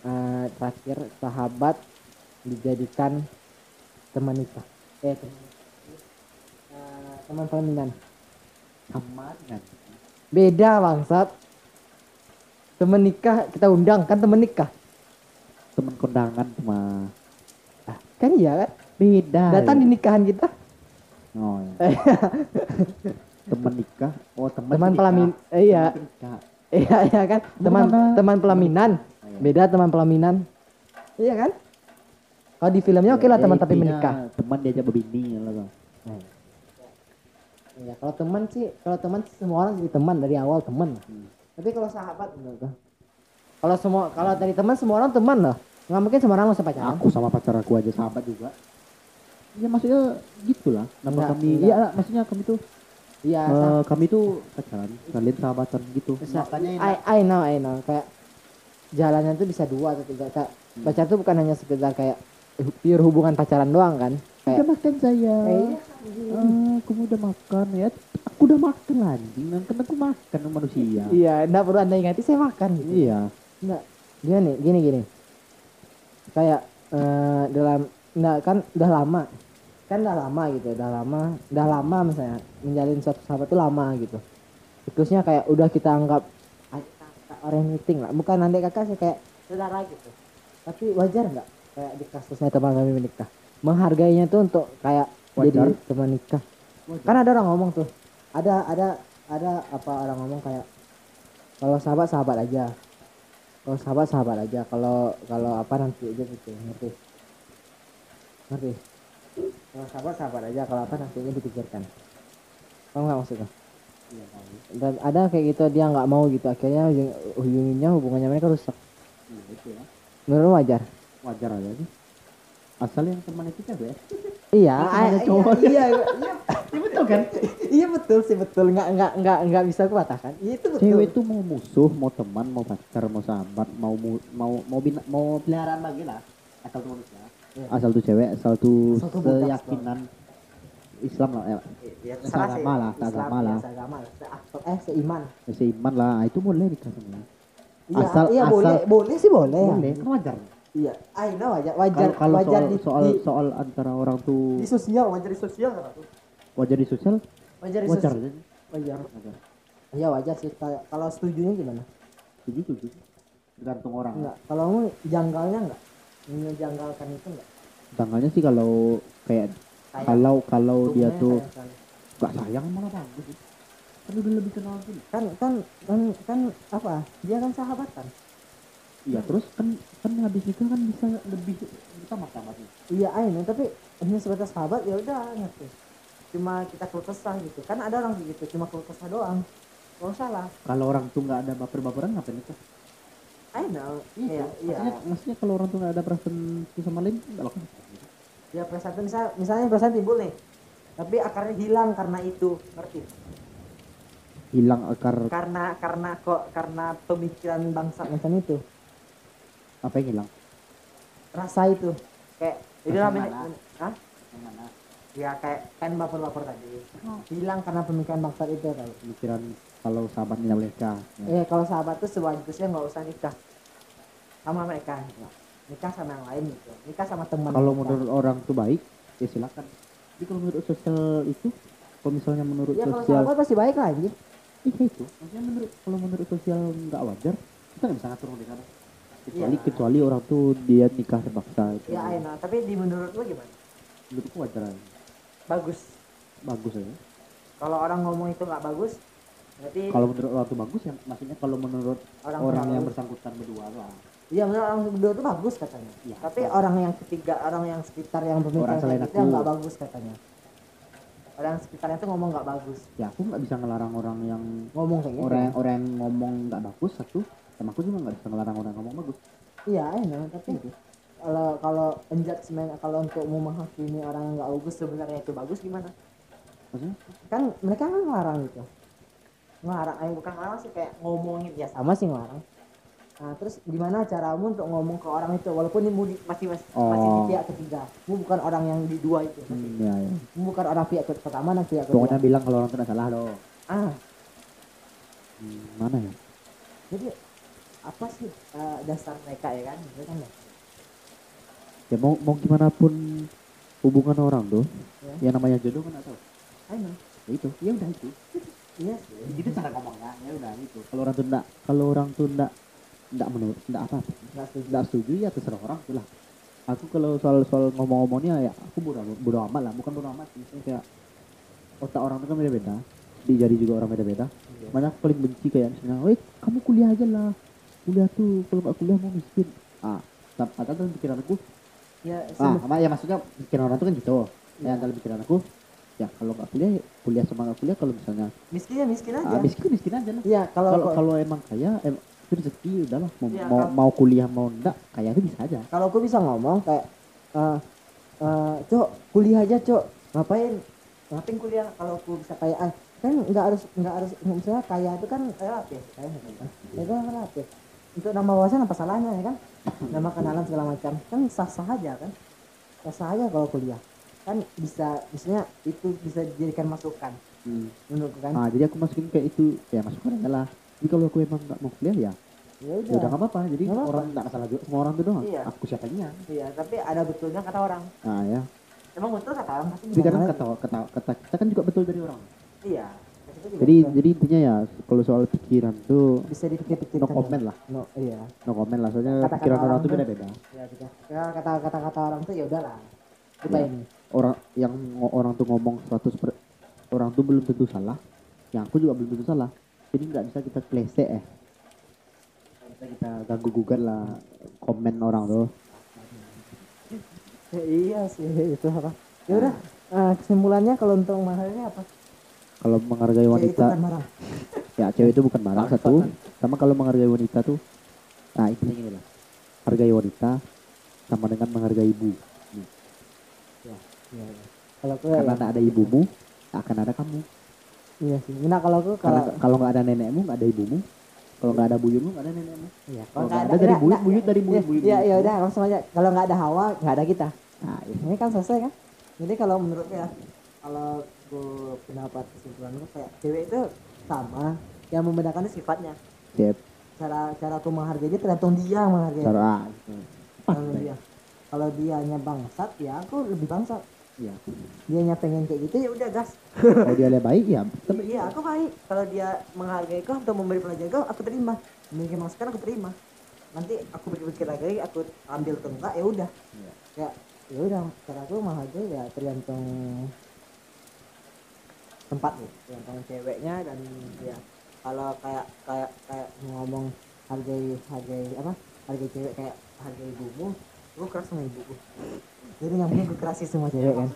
Eh, terakhir sahabat dijadikan teman nikah. Eh teman, eh, teman pelaminan. Beda bangsat. Temen nikah kita undang kan temen nikah. Temen kondangan sama kan iya kan? Beda. Datang di nikahan kita. Oh, iya. temen nikah oh teman nikah. pelamin eh, iya iya iya kan teman teman pelaminan Iya. beda teman pelaminan iya kan kalau di filmnya oke lah Ya, teman tapi intinya menikah teman diajak berbini lah Bang. Iya, kalau teman sih, kalau teman semua orang jadi teman dari awal teman. Hmm. Tapi kalau sahabat gua, Kalau semua kalau dari teman semua orang teman loh. Nggak mungkin semua orang langsung pacaran. aku sama pacar aku aja sahabat juga ya maksudnya gitulah nama Enggak, kami enggak. iya maksudnya kami tuh Iya, eh, sa- kami tuh pacaran kalian sahabatan gitu Bisa, makanya I, I know, I know. Kayak jalannya tuh bisa dua atau tiga. Kayak, Hmm. Pacar tuh bukan hanya sekedar kayak pure hubungan pacaran doang kan. udah Kayak, makan saya eh, iya, Ah, aku udah makan ya aku udah makan anjing kan aku makan manusia iya, enggak perlu anda ingati saya makan gitu. iya Enggak, gini, gini, gini. Kayak eh, dalam, enggak kan udah lama, kan udah lama gitu, udah lama, udah lama misalnya menjalin suatu sahabat tuh lama gitu. Siklusnya kayak udah kita anggap "Ah, kakak orang meeting lah, bukan nanti kakak sih kayak saudara gitu. Tapi wajar nggak kayak di kasusnya teman kami menikah, menghargainya tuh untuk kayak Wajar. jadi teman nikah. Kan ada orang ngomong tuh, ada ada ada apa orang ngomong kayak kalau sahabat sahabat aja kalau sahabat sahabat aja kalau kalau apa nanti aja gitu ngerti ngerti kalau sahabat sahabat aja. Kalau apa nanti aja dipikirkan. Tahu nggak maksudnya? Iya, dan ada kayak gitu dia nggak mau gitu. Akhirnya ujung ujungnya hubungannya mereka rusak. Iya itu ya. Menurut wajar? Wajar aja sih. Asal yang teman itu cewek. Iya ada iya, cowok. iya, iya, iya betul kan? Iya betul sih betul. Nggak nggak nggak nggak bisa aku patahkan iya itu betul. Cewek itu mau musuh mau teman mau pacar mau sahabat mau mau mau bina, mau peliharaan lagi lah asal tuh manusia Iya. asal tuh cewek asal tuh keyakinan Islam lah ya, ya, Seagama lah, seagama lah. Se- eh seiman. Seiman lah. Itu boleh nikah sama iya Asal- iya asal- boleh boleh sih boleh. boleh kan wajar. Iya. Ah ini wajar wajar kalau kalau wajar soal di, soal di, soal antara orang tuh di sosial wajar di sosial tuh wajar di sosial? Wajar di wajar. sosial. Aja. wajar. Wajar iya wajar sih. Kalau setujunya gimana? Setuju setuju. Tergantung orang. Enggak. Kalau kamu janggalnya enggak menjanggalkan itu enggak tanggalnya sih kalau kayak Kayak kalau kalau dia hukumnya tuh kayak sekali. gak sayang malah bagus sih. Kan udah lebih kenal tuh kan kan kan kan apa? Dia kan sahabatan iya terus kan kan habis nikah kan bisa lebih sama-sama sih. Iya ayo tapi hanya sebatas sahabat ya udah ngerti cuma kita keluh kesah gitu. Kan ada orang gitu cuma keluh kesah doang. Nggak usah lah. Kalau orang tuh nggak ada baper-baperan ngapain nikah I know. Iya iya maksudnya, maksudnya kalau orang tuh nggak ada perasaan sama lain nggak lakukan ya perasaan misal, misalnya perasaan timbul nih tapi akarnya hilang karena itu ngerti? Hilang akar karena karena kok karena pemikiran bangsa. macam itu. Apa yang hilang? Rasa itu. Kayak itu namanya mana? Hah? ya kayak kan baper-baper tadi. Hilang karena pemikiran bangsa itu kali pemikiran kalau sahabat tidak boleh nikah ya. eh kalau sahabat tuh sewajarnya nggak usah nikah. Sama mereka nikah sama yang lain gitu. Nikah sama teman kalau menurut orang tuh baik ya silakan. Tapi kalau menurut sosial itu kalau misalnya menurut ya kalau sosial sahabat pasti baik lah anjir iya itu. Maksudnya menurut kalau menurut sosial nggak wajar kita nggak bisa ngatur mereka kecuali Iya. kecuali orang tuh dia nikah terpaksa itu. Ya enak tapi di menurut lu gimana? Menurutku wajar aja. bagus. Bagus aja. Kalau orang ngomong itu nggak bagus berarti kalau menurut orang tuh bagus ya maksudnya kalau menurut orang, orang yang bersangkutan berdua lah Iya menurut orang berdua itu bagus katanya. Iya. Tapi orang yang ketiga, orang yang sekitar yang kayak gitu aku. nggak bagus katanya. Orang sekitarnya tuh ngomong nggak bagus. ya aku nggak bisa ngelarang orang yang Ngomong kayak gitu. orang orang yang ngomong nggak bagus satu sama aku juga nggak bisa ngelarang orang ngomong bagus Iya, enak. Tapi kalau kalau menjudgment kalau untuk mau menghakimi orang yang nggak bagus sebenarnya itu bagus gimana? maksudnya Kan mereka kan ngelarang gitu. Ngelarang, eh bukan ngelarang sih kayak ngomongin ya sama sih ngelarang. Nah, terus gimana caramu untuk ngomong ke orang itu walaupun ini masih masih masih, masih di Oh. pihak ketiga. Mu bukan orang yang di dua itu. hmm, ya, ya. Mu bukan orang pihak pertama dan pihak kedua. pokoknya bilang kalau orang nggak salah loh Ah, hmm, mana ya jadi apa sih eh, dasar mereka ya kan gitu kan ya ya mau mau gimana pun hubungan orang tuh Ya. yang namanya jodoh kan tahu Ayo. ya itu ya udah itu iya itu cara ngomongnya ya udah itu kalau orang tuh nggak kalau orang tuh nggak nggak menurut nggak apa nggak setuju. Setuju ya terserah orang itulah. Aku kalau soal soal ngomong-ngomongnya ya aku bodo bodo amat lah. Bukan bodo amat sih kayak otak orang itu kan beda-beda. Di jari juga orang beda-beda. Iya. makanya aku paling benci kayak misalnya weh kamu kuliah aja lah. Kuliah tuh kalau nggak kuliah mau miskin. Ah tapi dalam pikiran aku ya ah sama. ya maksudnya pikiran orang tuh kan gitu. Ya dalam pikiran aku ya kalau nggak kuliah ya kuliah sama nggak kuliah kalau misalnya miskin ya miskin aja. Ah, miskin miskin aja lah. Iya kalau kalau kalau emang kaya em, itu rezeki udahlah. Mau, Iya, mau, mau kuliah mau enggak kaya itu bisa aja. Kalau aku bisa ngomong kayak eh eh, cok kuliah aja cok. Ngapain? Ngapain kuliah? Kalau aku bisa kayak ah, kan nggak harus nggak harus misalnya kaya itu kan relatif kaya kan itu kan relatif untuk nama wawasan apa salahnya ya kan? Nama kenalan segala macam. Kan sah sah aja kan? Sah sah aja kalau kuliah kan bisa misalnya itu bisa dijadikan masukan menurutku kan Nah, jadi aku masukin kayak itu ya masukkan aja lah. Jadi kalau aku emang nggak mau kuliah ya, ya ya udah udah nggak apa-apa. Jadi apa-apa. orang nggak salah juga semua orang tuh doang. Iya. Aku siapanya. iya tapi ada betulnya kata orang Nah ya. emang betul kata orang pasti Tapi kadang gimana? kata, kata kata kita kan juga betul dari orang. iya Jadi betul. jadi intinya ya kalau soal pikiran tuh bisa dipikir-pikirkan no comment lah, no iya no comment lah. Soalnya Kata-kata pikiran orang orang tuh beda-beda. ya kita ya, kata kata kata orang tuh ya udahlah coba Iya. ini Orang yang orang tuh ngomong 100 per, orang tuh belum tentu salah. Yang aku juga belum tentu salah. Jadi nggak bisa kita klese eh. Bisa kita ganggu gugat lah komen orang tuh. ya, iya sih itu apa ya udah eh, kesimpulannya kalau untuk mahalnya apa Kalau menghargai wanita, kan marah ya cewek itu bukan barang Bangsat, satu sama kalau menghargai wanita tuh nah intinya gini lah hargai wanita sama dengan menghargai ibu Iya, iya. kalau aku karena ya, tak ada ibumu tak akan ada kamu. Iya sih. Nah kalau aku karena kalau kalau nggak ada nenekmu nggak ada ibumu. Kalau nggak ada buyutmu nggak ada nenekmu. Iya kalau nggak nggak ada dari ya, buyut buyut dari buyut iya, buyut iya buyut. ya udah langsung aja. Kalau nggak ada hawa nggak ada kita. Nah ini kan selesai kan? Jadi kalau menurut ya kalau gue pendapat kesimpulan gue kayak cewek itu sama yang membedakan sifatnya. Siap. cara cara aku menghargai dia tergantung dia menghargai. Cara ah, gitu. Tergantung dia. Kalau dianya bangsat ya aku lebih bangsat Iya. dianya pengen kayak gitu ya udah gas. Kalau dia lebih baik ya. Tapi iya aku baik. Kalau dia menghargai kau atau memberi pelajaran kau aku terima. Memiliki masukan aku terima. Nanti aku pikir-pikir lagi aku ambil atau enggak ya udah. Iya. ya ya udah. Cara aku menghargai ya tergantung tempat nih tergantung ceweknya dan ya kalau kayak kayak kayak ngomong hargai hargai apa? Hargai cewek kayak hargai ibumu gue keras sama ibuku jadi nggak mungkin gue kerasin semua cewek kan?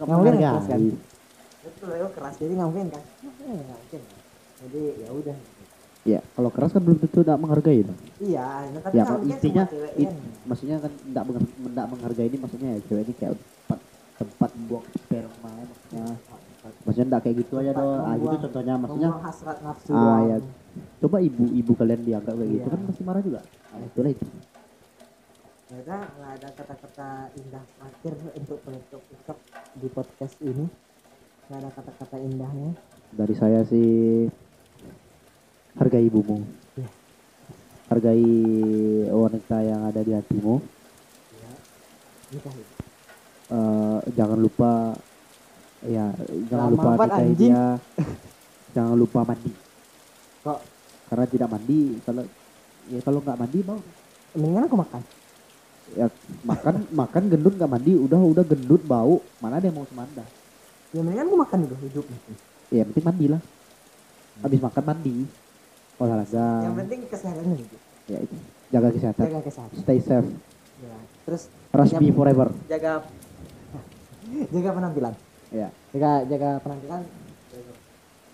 nggak mungkin keras kan? Menghargai betul gue keras. Jadi nggak mungkin kan? Nggak mungkin jadi ya udah. Ya kalau keras kan belum tentu tidak menghargai dong iya nah, tapi ya kan mungkin intinya it- kan? maksudnya kan tidak tidak menghargai ini maksudnya ya cewek ini kayak tempat tempat buang sperma ya, maksudnya. Maksudnya tidak kayak gitu aja dong ah gitu contohnya maksudnya. membuang hasrat nafsu ah ya coba ibu ibu kalian dianggap kayak gitu Iya. kan pasti marah juga. Nah, itulah itu ya udah nggak ada kata-kata indah akhir untuk penutup ucap di podcast ini. Nggak ada kata-kata indahnya. Dari saya sih hargai ibumu. Iya. hargai wanita yang ada di hatimu. Ya ya. Eh, jangan lupa ya jangan Lama lupa nikahi dia. Jangan lupa mandi. Kok? Karena tidak mandi kalau ya kalau nggak mandi mau. Mendingan aku makan ya makan makan gendut nggak mandi udah udah gendut bau mana ada yang mau semanda? Ya mendingan aku makan juga hidup ya penting mandi lah. Habis makan mandi olahraga. Yang penting kesehatan gitu ya itu. Jaga kesehatan. Jaga kesehatan. Stay safe. Ya terus Rasmi forever. jaga jaga penampilan. Ya. Jaga jaga penampilan.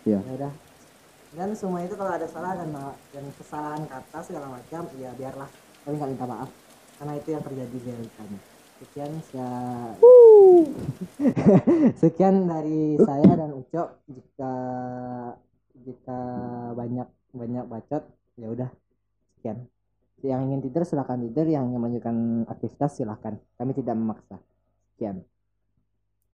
Ya. Ya udah. Dan semua itu kalau ada salah dan dan kesalahan kata segala macam ya biarlah. Tapi nggak minta maaf karena itu yang terjadi di realitanya sekian saya sekian dari saya dan Ucok jika jika banyak banyak bacot ya udah. Sekian. Yang ingin tidur silahkan tidur. Yang ingin melanjutkan aktivitas silahkan kami tidak memaksa. Sekian